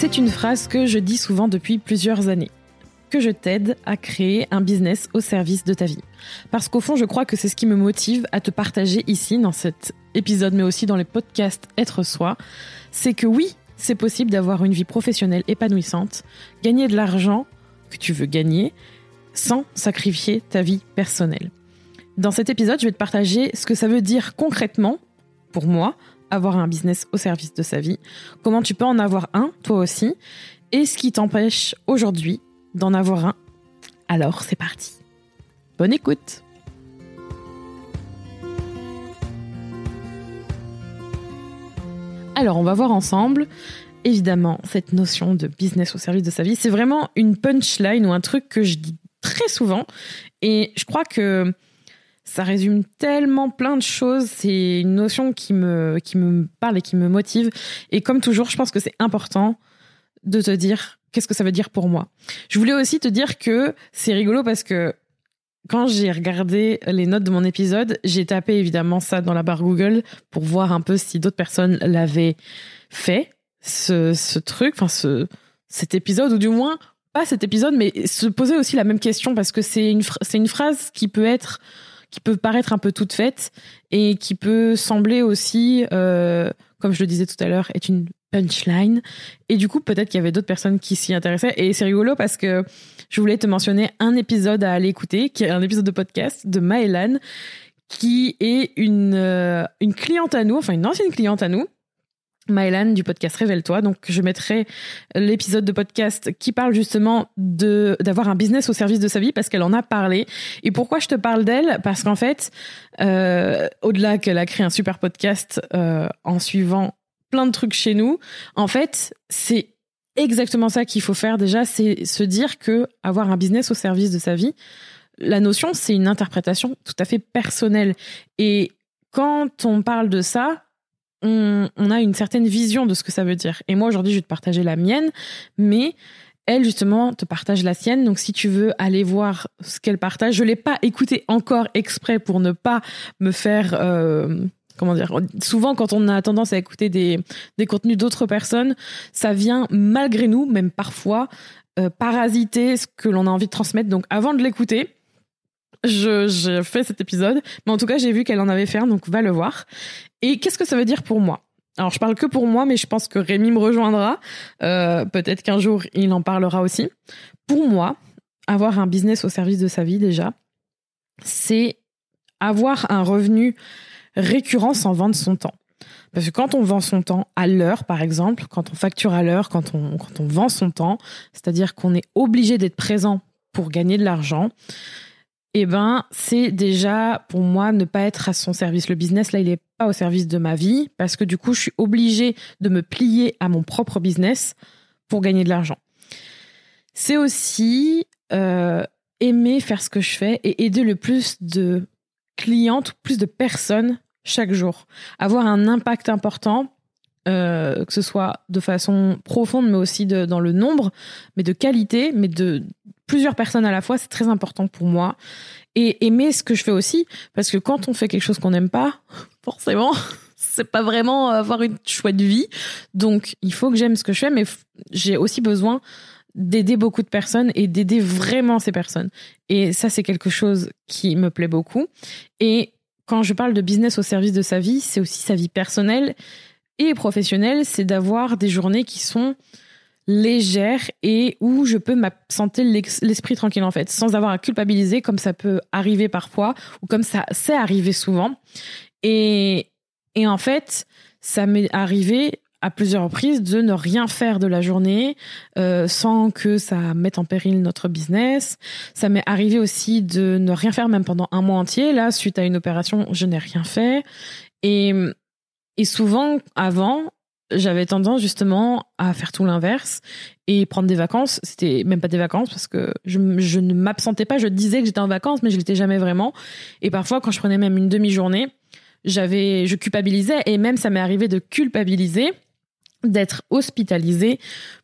C'est une phrase que je dis souvent depuis plusieurs années que je t'aide à créer un business au service de ta vie. Parce qu'au fond, je crois que c'est ce qui me motive à te partager ici dans cet épisode, mais aussi dans les podcasts Être Soi. C'est que oui, c'est possible d'avoir une vie professionnelle épanouissante, gagner de l'argent que tu veux gagner, sans sacrifier ta vie personnelle. Dans cet épisode, je vais te partager ce que ça veut dire concrètement, pour moi, avoir un business au service de sa vie, comment tu peux en avoir un, toi aussi, et ce qui t'empêche aujourd'hui d'en avoir un? Alors c'est parti. Bonne écoute. Alors on va voir ensemble, évidemment, cette notion de business au service de sa vie. C'est vraiment une punchline ou un truc que je dis très souvent. Et je crois que ça résume tellement plein de choses. C'est une notion qui me, qui me parle et qui me motive. Et comme toujours, je pense que c'est important de te dire qu'est-ce que ça veut dire pour moi. Je voulais aussi te dire que c'est rigolo parce que quand j'ai regardé les notes de mon épisode, j'ai tapé évidemment ça dans la barre Google pour voir un peu si d'autres personnes l'avaient fait, ce, truc, enfin ce, cet épisode, ou du moins pas cet épisode, mais se poser aussi la même question parce que c'est une, c'est une phrase qui peut être, qui peut paraître un peu toute faite et qui peut sembler aussi, euh, comme je le disais tout à l'heure, être une punchline. Et du coup, peut-être qu'il y avait d'autres personnes qui s'y intéressaient. Et c'est rigolo parce que je voulais te mentionner un épisode à aller écouter, qui est un épisode de podcast de Maëlan, qui est une, euh, une cliente à nous, enfin une ancienne cliente à nous. Maëlan du podcast Révèle-toi. Donc, je mettrai l'épisode de podcast qui parle justement de d'avoir un business au service de sa vie parce qu'elle en a parlé. Et pourquoi je te parle d'elle? Parce qu'en fait, euh, au-delà qu'elle a créé un super podcast euh, en suivant plein de trucs chez nous. En fait, c'est exactement ça qu'il faut faire déjà, c'est se dire que avoir un business au service de sa vie, la notion, c'est une interprétation tout à fait personnelle. Et quand on parle de ça, on, a une certaine vision de ce que ça veut dire. Et moi, aujourd'hui, je vais te partager la mienne, mais elle, justement, te partage la sienne. Donc, si tu veux aller voir ce qu'elle partage, je l'ai pas écouté encore exprès pour ne pas me faire... Euh, comment dire souvent quand on a tendance à écouter des, des contenus d'autres personnes ça vient malgré nous même parfois euh, parasiter ce que l'on a envie de transmettre donc avant de l'écouter je, fais cet épisode mais en tout cas j'ai vu qu'elle en avait fait un donc va le voir. Et qu'est-ce que ça veut dire pour moi? Alors je parle que pour moi mais je pense que Rémi me rejoindra. Euh, peut-être qu'un jour il en parlera aussi. Pour moi avoir un business au service de sa vie déjà c'est avoir un revenu récurrent sans vendre son temps. Parce que quand on vend son temps à l'heure, par exemple, quand on facture à l'heure, quand on, quand on vend son temps, c'est-à-dire qu'on est obligé d'être présent pour gagner de l'argent, eh ben, c'est déjà pour moi ne pas être à son service. Le business, là, il n'est pas au service de ma vie parce que du coup, je suis obligée de me plier à mon propre business pour gagner de l'argent. C'est aussi euh, aimer faire ce que je fais et aider le plus de clientes, plus de personnes chaque jour. Avoir un impact important, euh, que ce soit de façon profonde, mais aussi dans le nombre, mais de qualité, mais de plusieurs personnes à la fois, c'est très important pour moi. Et aimer ce que je fais aussi, parce que quand on fait quelque chose qu'on n'aime pas, forcément, c'est pas vraiment avoir une chouette vie. Donc, il faut que j'aime ce que je fais, mais j'ai aussi besoin d'aider beaucoup de personnes et d'aider vraiment ces personnes. Et ça, c'est quelque chose qui me plaît beaucoup. Et quand je parle de business au service de sa vie, c'est aussi sa vie personnelle et professionnelle, c'est d'avoir des journées qui sont légères et où je peux m'absenter l'esprit tranquille en fait, sans avoir à culpabiliser comme ça peut arriver parfois ou comme ça c'est arrivé souvent. Et, et en fait, ça m'est arrivé à plusieurs reprises de ne rien faire de la journée euh, sans que ça mette en péril notre business. Ça m'est arrivé aussi de ne rien faire même pendant un mois entier. Là, suite à une opération, je n'ai rien fait. Et, et souvent, avant, j'avais tendance justement à faire tout l'inverse et prendre des vacances. C'était même pas des vacances parce que je, ne m'absentais pas. Je disais que j'étais en vacances, mais je l'étais jamais vraiment. Et parfois, quand je prenais même une demi-journée, j'avais, je culpabilisais et même ça m'est arrivé de culpabiliser d'être hospitalisée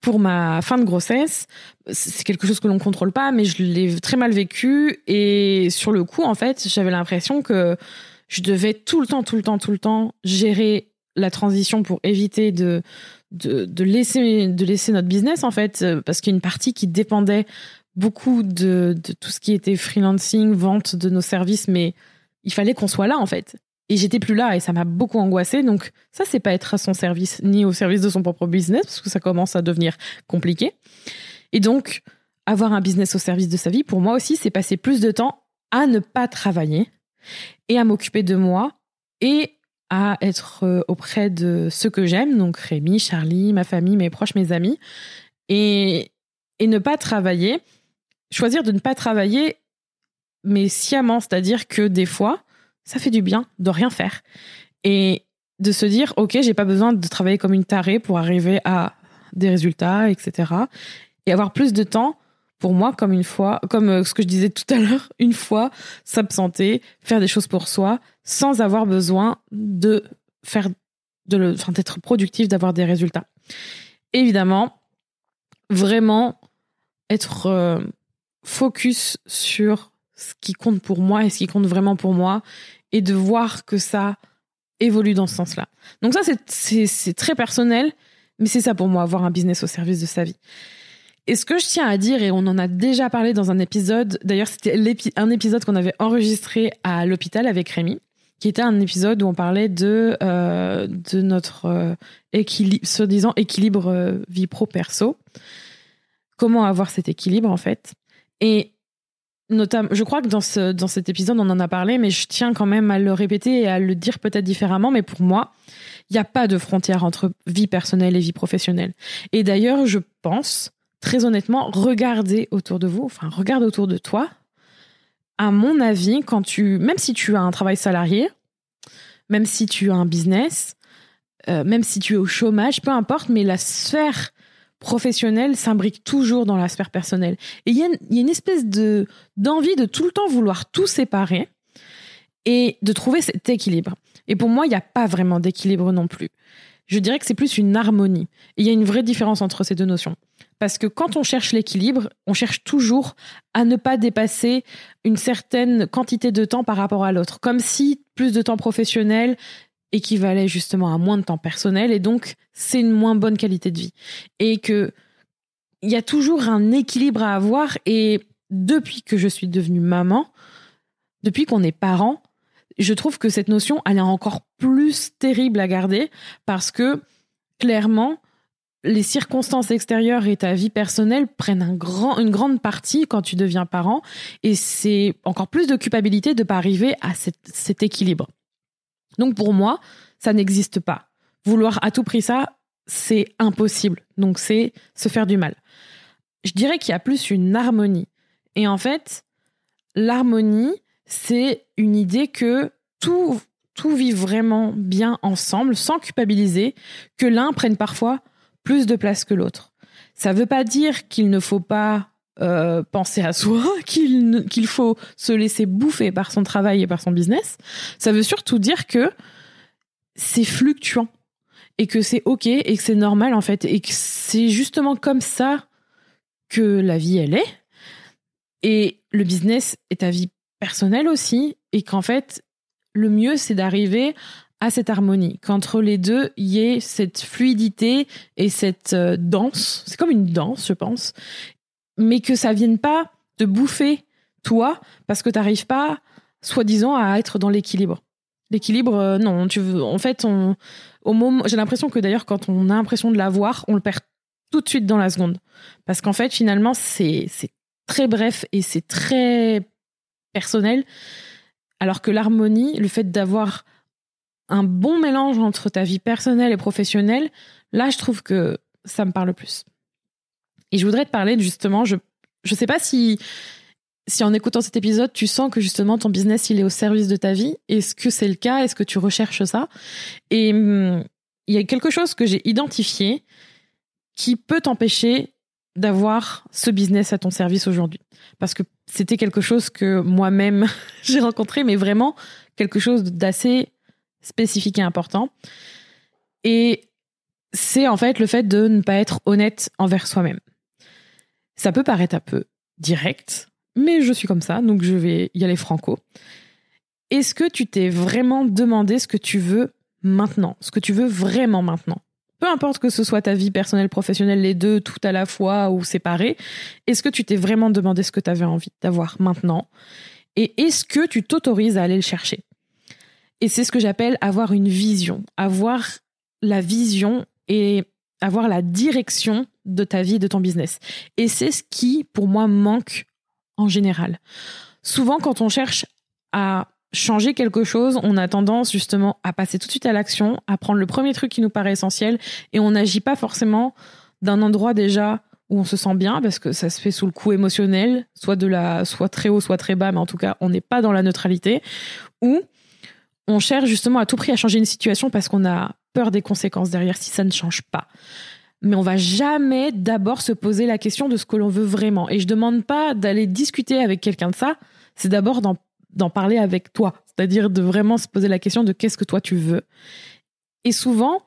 pour ma fin de grossesse. C'est quelque chose que l'on contrôle pas, mais je l'ai très mal vécu et sur le coup, en fait, j'avais l'impression que je devais tout le temps, tout le temps, tout le temps gérer la transition pour éviter de, de, laisser, de laisser notre business, en fait, euh, parce qu'il y a une partie qui dépendait beaucoup de, de tout ce qui était freelancing, vente de nos services, mais il fallait qu'on soit là, en fait. Et j'étais plus là et ça m'a beaucoup angoissée. Donc ça, c'est pas être à son service ni au service de son propre business parce que ça commence à devenir compliqué. Et donc, avoir un business au service de sa vie, pour moi aussi, c'est passer plus de temps à ne pas travailler et à m'occuper de moi et à être euh, auprès de ceux que j'aime, donc Rémi, Charlie, ma famille, mes proches, mes amis, et, et ne pas travailler, choisir de ne pas travailler, mais sciemment, c'est-à-dire que des fois, ça fait du bien de rien faire et de se dire, ok, j'ai pas besoin de travailler comme une tarée pour arriver à des résultats, etc. Et avoir plus de temps pour moi, comme une fois, comme euh, ce que je disais tout à l'heure, une fois s'absenter, faire des choses pour soi, sans avoir besoin de faire, de enfin, d'être productif, d'avoir des résultats. Évidemment, vraiment être euh, focus sur ce qui compte pour moi et ce qui compte vraiment pour moi et de voir que ça évolue dans ce sens-là. Donc ça, c'est très personnel, mais c'est ça pour moi, avoir un business au service de sa vie. Et ce que je tiens à dire, et on en a déjà parlé dans un épisode, d'ailleurs c'était un épisode qu'on avait enregistré à l'hôpital avec Rémi, qui était un épisode où on parlait de, euh, notre euh, équilibre, soi-disant équilibre euh, vie pro-perso. Comment avoir cet équilibre en fait? Et notamment, je crois que dans cet épisode, on en a parlé, mais je tiens quand même à le répéter et à le dire peut-être différemment. Mais pour moi, il n'y a pas de frontière entre vie personnelle et vie professionnelle. Et d'ailleurs, je pense très honnêtement, regardez autour de vous, enfin, regarde autour de toi. À mon avis, quand tu, même si tu as un travail salarié, même si tu as un business, euh, même si tu es au chômage, peu importe, mais la sphère professionnelle s'imbrique toujours dans la sphère personnelle. Et il y, y, a une espèce de d'envie de tout le temps vouloir tout séparer et de trouver cet équilibre. Et pour moi, il n'y a pas vraiment d'équilibre non plus. Je dirais que c'est plus une harmonie. Il y a une vraie différence entre ces deux notions. Parce que quand on cherche l'équilibre, on cherche toujours à ne pas dépasser une certaine quantité de temps par rapport à l'autre. Comme si plus de temps professionnel équivalait justement à moins de temps personnel et donc c'est une moins bonne qualité de vie. Et que il y a toujours un équilibre à avoir et depuis que je suis devenue maman, depuis qu'on est parent, je trouve que cette notion, elle est encore plus terrible à garder parce que clairement, les circonstances extérieures et ta vie personnelle prennent une grande partie quand tu deviens parent et c'est encore plus de culpabilité de pas arriver à cet équilibre. Donc pour moi, ça n'existe pas. Vouloir à tout prix ça, c'est impossible. Donc c'est se faire du mal. Je dirais qu'il y a plus une harmonie. Et en fait, l'harmonie, c'est une idée que tout, tout vit vraiment bien ensemble, sans culpabiliser, que l'un prenne parfois plus de place que l'autre. Ça ne veut pas dire qu'il ne faut pas euh, penser à soi, qu'il qu'il faut se laisser bouffer par son travail et par son business. Ça veut surtout dire que c'est fluctuant et que c'est ok et que c'est normal en fait et que c'est justement comme ça que la vie elle est et le business est ta vie personnelle aussi et qu'en fait le mieux c'est d'arriver à cette harmonie, qu'entre les deux, il y ait cette fluidité et cette euh, danse. C'est comme une danse, je pense, mais que ça vienne pas te bouffer toi parce que tu n'arrives pas, soi-disant, à être dans l'équilibre. L'équilibre, euh, non. Tu veux, en fait, on, au moment, j'ai l'impression que d'ailleurs, quand on a l'impression de l'avoir, on le perd tout de suite dans la seconde, parce qu'en fait, finalement, c'est c'est très bref et c'est très personnel, alors que l'harmonie, le fait d'avoir un bon mélange entre ta vie personnelle et professionnelle, là, je trouve que ça me parle plus. Et je voudrais te parler justement, je je sais pas si si en écoutant cet épisode, tu sens que justement ton business il est au service de ta vie. Est-ce que c'est le cas? Est-ce que tu recherches ça? Et hum, il y a quelque chose que j'ai identifié qui peut t'empêcher d'avoir ce business à ton service aujourd'hui. Parce que c'était quelque chose que moi-même j'ai rencontré, mais vraiment quelque chose d'assez spécifique et important. Et c'est en fait le fait de ne pas être honnête envers soi-même. Ça peut paraître un peu direct, mais je suis comme ça, donc je vais y aller franco. Est-ce que tu t'es vraiment demandé ce que tu veux maintenant, ce que tu veux vraiment maintenant? Peu importe que ce soit ta vie personnelle, professionnelle, les deux, tout à la fois ou séparés, est-ce que tu t'es vraiment demandé ce que tu avais envie d'avoir maintenant? Et est-ce que tu t'autorises à aller le chercher? Et c'est ce que j'appelle avoir une vision, avoir la vision et avoir la direction de ta vie, de ton business. Et c'est ce qui, pour moi, manque en général. Souvent, quand on cherche à changer quelque chose, on a tendance justement à passer tout de suite à l'action, à prendre le premier truc qui nous paraît essentiel et on n'agit pas forcément d'un endroit déjà où on se sent bien parce que ça se fait sous le coup émotionnel, soit de la soit très haut, soit très bas, mais en tout cas, on n'est pas dans la neutralité ou on cherche justement à tout prix à changer une situation parce qu'on a peur des conséquences derrière si ça ne change pas. Mais on va jamais d'abord se poser la question de ce que l'on veut vraiment. Et je demande pas d'aller discuter avec quelqu'un de ça, c'est d'abord d'en d'en parler avec toi, c'est-à-dire de vraiment se poser la question de qu'est-ce que toi tu veux. Et souvent,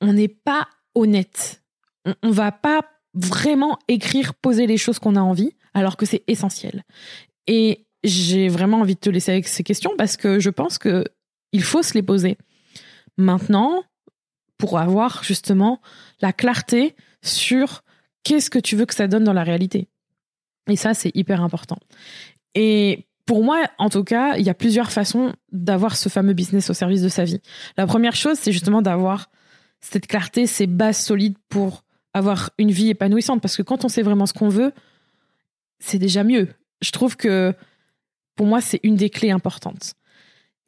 on n'est pas honnête. On, on va pas vraiment écrire, poser les choses qu'on a envie, alors que c'est essentiel. Et j'ai vraiment envie de te laisser avec ces questions parce que je pense que il faut se les poser maintenant pour avoir justement la clarté sur qu'est-ce que tu veux que ça donne dans la réalité. Et ça, c'est hyper important. Et pour moi, en tout cas, il y a plusieurs façons d'avoir ce fameux business au service de sa vie. La première chose, c'est justement d'avoir cette clarté, ces bases solides pour avoir une vie épanouissante. Parce que quand on sait vraiment ce qu'on veut, c'est déjà mieux. Je trouve que pour moi, c'est une des clés importantes.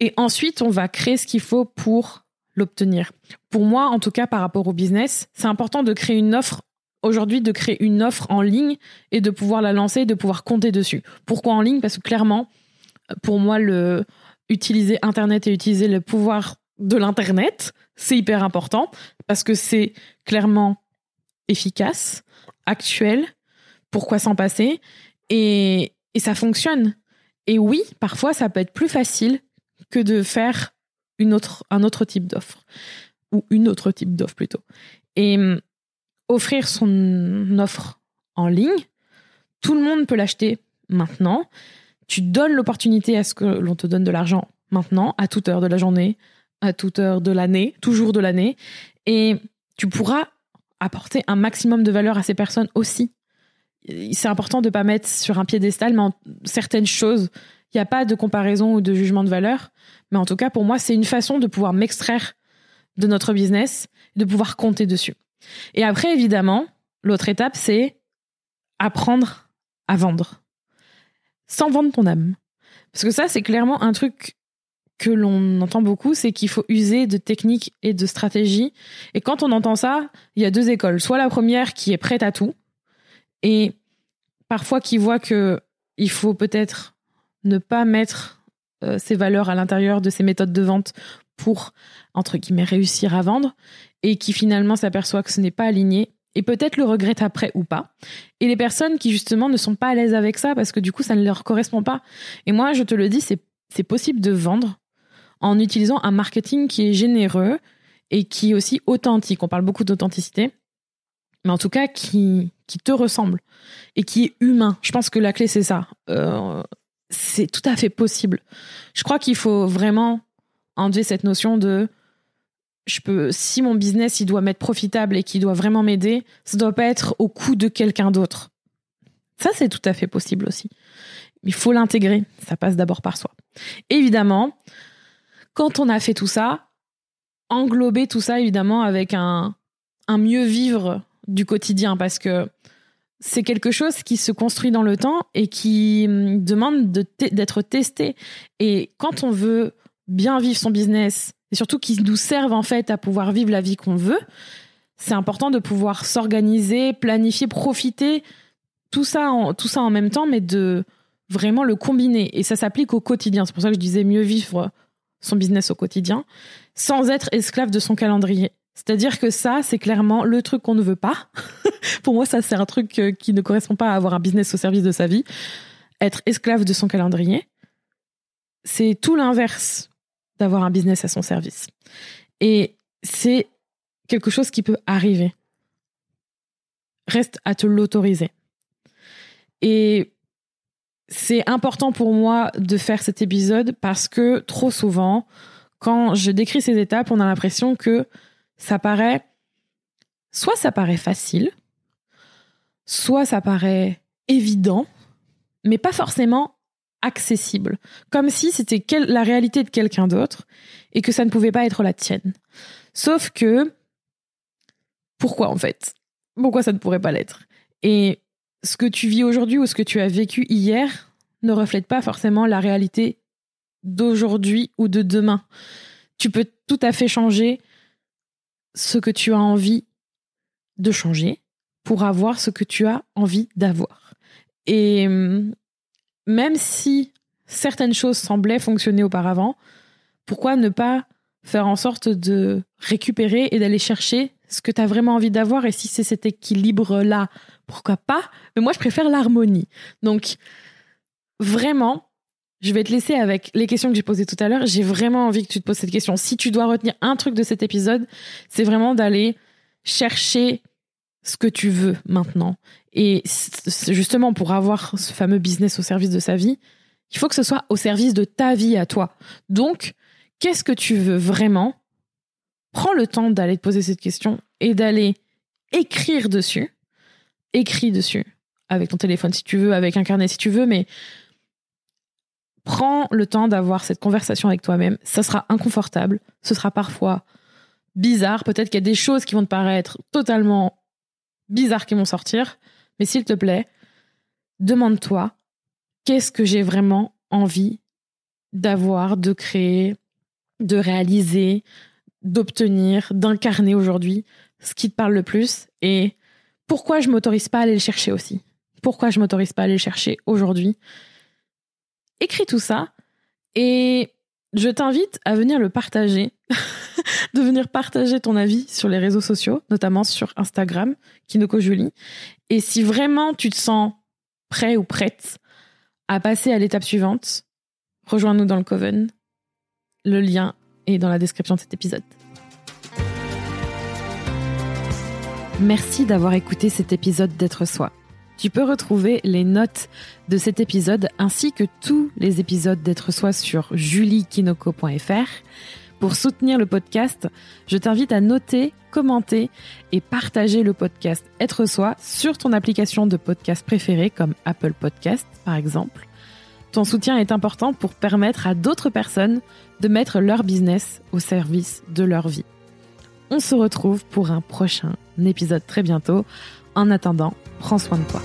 Et ensuite, on va créer ce qu'il faut pour l'obtenir. Pour moi, en tout cas, par rapport au business, c'est important de créer une offre aujourd'hui de créer une offre en ligne et de pouvoir la lancer, de pouvoir compter dessus. Pourquoi en ligne? Parce que clairement, pour moi, utiliser Internet et utiliser le pouvoir de l'Internet, c'est hyper important parce que c'est clairement efficace, actuel. Pourquoi s'en passer? Et, et ça fonctionne. Et oui, parfois, ça peut être plus facile que de faire une autre, un autre type d'offre ou une autre type d'offre plutôt. Et offrir son offre en ligne. Tout le monde peut l'acheter maintenant. Tu donnes l'opportunité à ce que l'on te donne de l'argent maintenant, à toute heure de la journée, à toute heure de l'année, toujours de l'année. Et tu pourras apporter un maximum de valeur à ces personnes aussi. C'est important de ne pas mettre sur un piédestal, mais certaines choses, il n'y a pas de comparaison ou de jugement de valeur. Mais en tout cas, pour moi, c'est une façon de pouvoir m'extraire de notre business, de pouvoir compter dessus. Et après, évidemment, l'autre étape, c'est apprendre à vendre. Sans vendre ton âme. Parce que ça, c'est clairement un truc que l'on entend beaucoup, c'est qu'il faut user de techniques et de stratégies. Et quand on entend ça, il y a deux écoles. Soit la première qui est prête à tout, et parfois qui voit que il faut peut-être ne pas mettre euh, ses valeurs à l'intérieur de ses méthodes de vente pour, entre guillemets, réussir à vendre et qui finalement s'aperçoit que ce n'est pas aligné et peut-être le regrette après ou pas. Et les personnes qui justement ne sont pas à l'aise avec ça parce que du coup ça ne leur correspond pas. Et moi je te le dis, c'est possible de vendre en utilisant un marketing qui est généreux et qui est aussi authentique. On parle beaucoup d'authenticité, mais en tout cas qui, qui te ressemble et qui est humain. Je pense que la clé c'est ça. Euh, c'est tout à fait possible. Je crois qu'il faut vraiment enlever cette notion de je peux si mon business il doit m'être profitable et qu'il doit vraiment m'aider, ça doit pas être au coût de quelqu'un d'autre. Ça c'est tout à fait possible aussi. Il faut l'intégrer, ça passe d'abord par soi. Évidemment, quand on a fait tout ça, englober tout ça évidemment avec un un mieux vivre du quotidien parce que c'est quelque chose qui se construit dans le temps et qui hum, demande d'être testé. Et quand on veut bien vivre son business et surtout qui nous servent en fait à pouvoir vivre la vie qu'on veut, c'est important de pouvoir s'organiser, planifier, profiter, tout ça, en, tout ça en même temps, mais de vraiment le combiner. Et ça s'applique au quotidien. C'est pour ça que je disais mieux vivre son business au quotidien, sans être esclave de son calendrier. C'est-à-dire que ça, c'est clairement le truc qu'on ne veut pas. Pour moi, ça, c'est un truc euh, qui ne correspond pas à avoir un business au service de sa vie. Être esclave de son calendrier, c'est tout l'inverse d'avoir un business à son service. Et c'est quelque chose qui peut arriver. Reste à te l'autoriser. Et c'est important pour moi de faire cet épisode parce que trop souvent, quand je décris ces étapes, on a l'impression que ça paraît, soit ça paraît facile, soit ça paraît évident, mais pas forcément accessible. Comme si c'était la réalité de quelqu'un d'autre et que ça ne pouvait pas être la tienne. Sauf que, pourquoi en fait? Pourquoi ça ne pourrait pas l'être? Et ce que tu vis aujourd'hui ou ce que tu as vécu hier ne reflète pas forcément la réalité d'aujourd'hui ou de demain. Tu peux tout à fait changer ce que tu as envie de changer pour avoir ce que tu as envie d'avoir. Et hum, même si certaines choses semblaient fonctionner auparavant, pourquoi ne pas faire en sorte de récupérer et d'aller chercher ce que tu as vraiment envie d'avoir? Et si c'est cet équilibre-là, pourquoi pas? Mais moi, je préfère l'harmonie. Donc, vraiment, je vais te laisser avec les questions que j'ai posées tout à l'heure. J'ai vraiment envie que tu te poses cette question. Si tu dois retenir un truc de cet épisode, c'est vraiment d'aller chercher ce que tu veux maintenant. Et justement, pour avoir ce fameux business au service de sa vie, il faut que ce soit au service de ta vie à toi. Donc, qu'est-ce que tu veux vraiment? Prends le temps d'aller te poser cette question et d'aller écrire dessus. Écris dessus. Avec ton téléphone si tu veux, avec un carnet si tu veux, mais prends le temps d'avoir cette conversation avec toi-même. Ça sera inconfortable, ce sera parfois bizarre. Peut-être qu'il y a des choses qui vont te paraître totalement bizarres qui vont sortir. Mais s'il te plaît, demande-toi qu'est-ce que j'ai vraiment envie d'avoir, de créer, de réaliser, d'obtenir, d'incarner aujourd'hui, ce qui te parle le plus et pourquoi je m'autorise pas à aller le chercher aussi? Pourquoi je m'autorise pas à aller le chercher aujourd'hui? Écris tout ça et je t'invite à venir le partager, de venir partager ton avis sur les réseaux sociaux, notamment sur Instagram, Kinoko Julie. Et si vraiment tu te sens prêt ou prête à passer à l'étape suivante, rejoins-nous dans le Coven. Le lien est dans la description de cet épisode. Merci d'avoir écouté cet épisode d'être soi. Tu peux retrouver les notes de cet épisode ainsi que tous les épisodes d'être soi sur juliekinoko.fr. Pour soutenir le podcast, je t'invite à noter, commenter et partager le podcast Être soi sur ton application de podcast préférée comme Apple Podcast par exemple. Ton soutien est important pour permettre à d'autres personnes de mettre leur business au service de leur vie. On se retrouve pour un prochain épisode très bientôt. En attendant, prends soin de toi.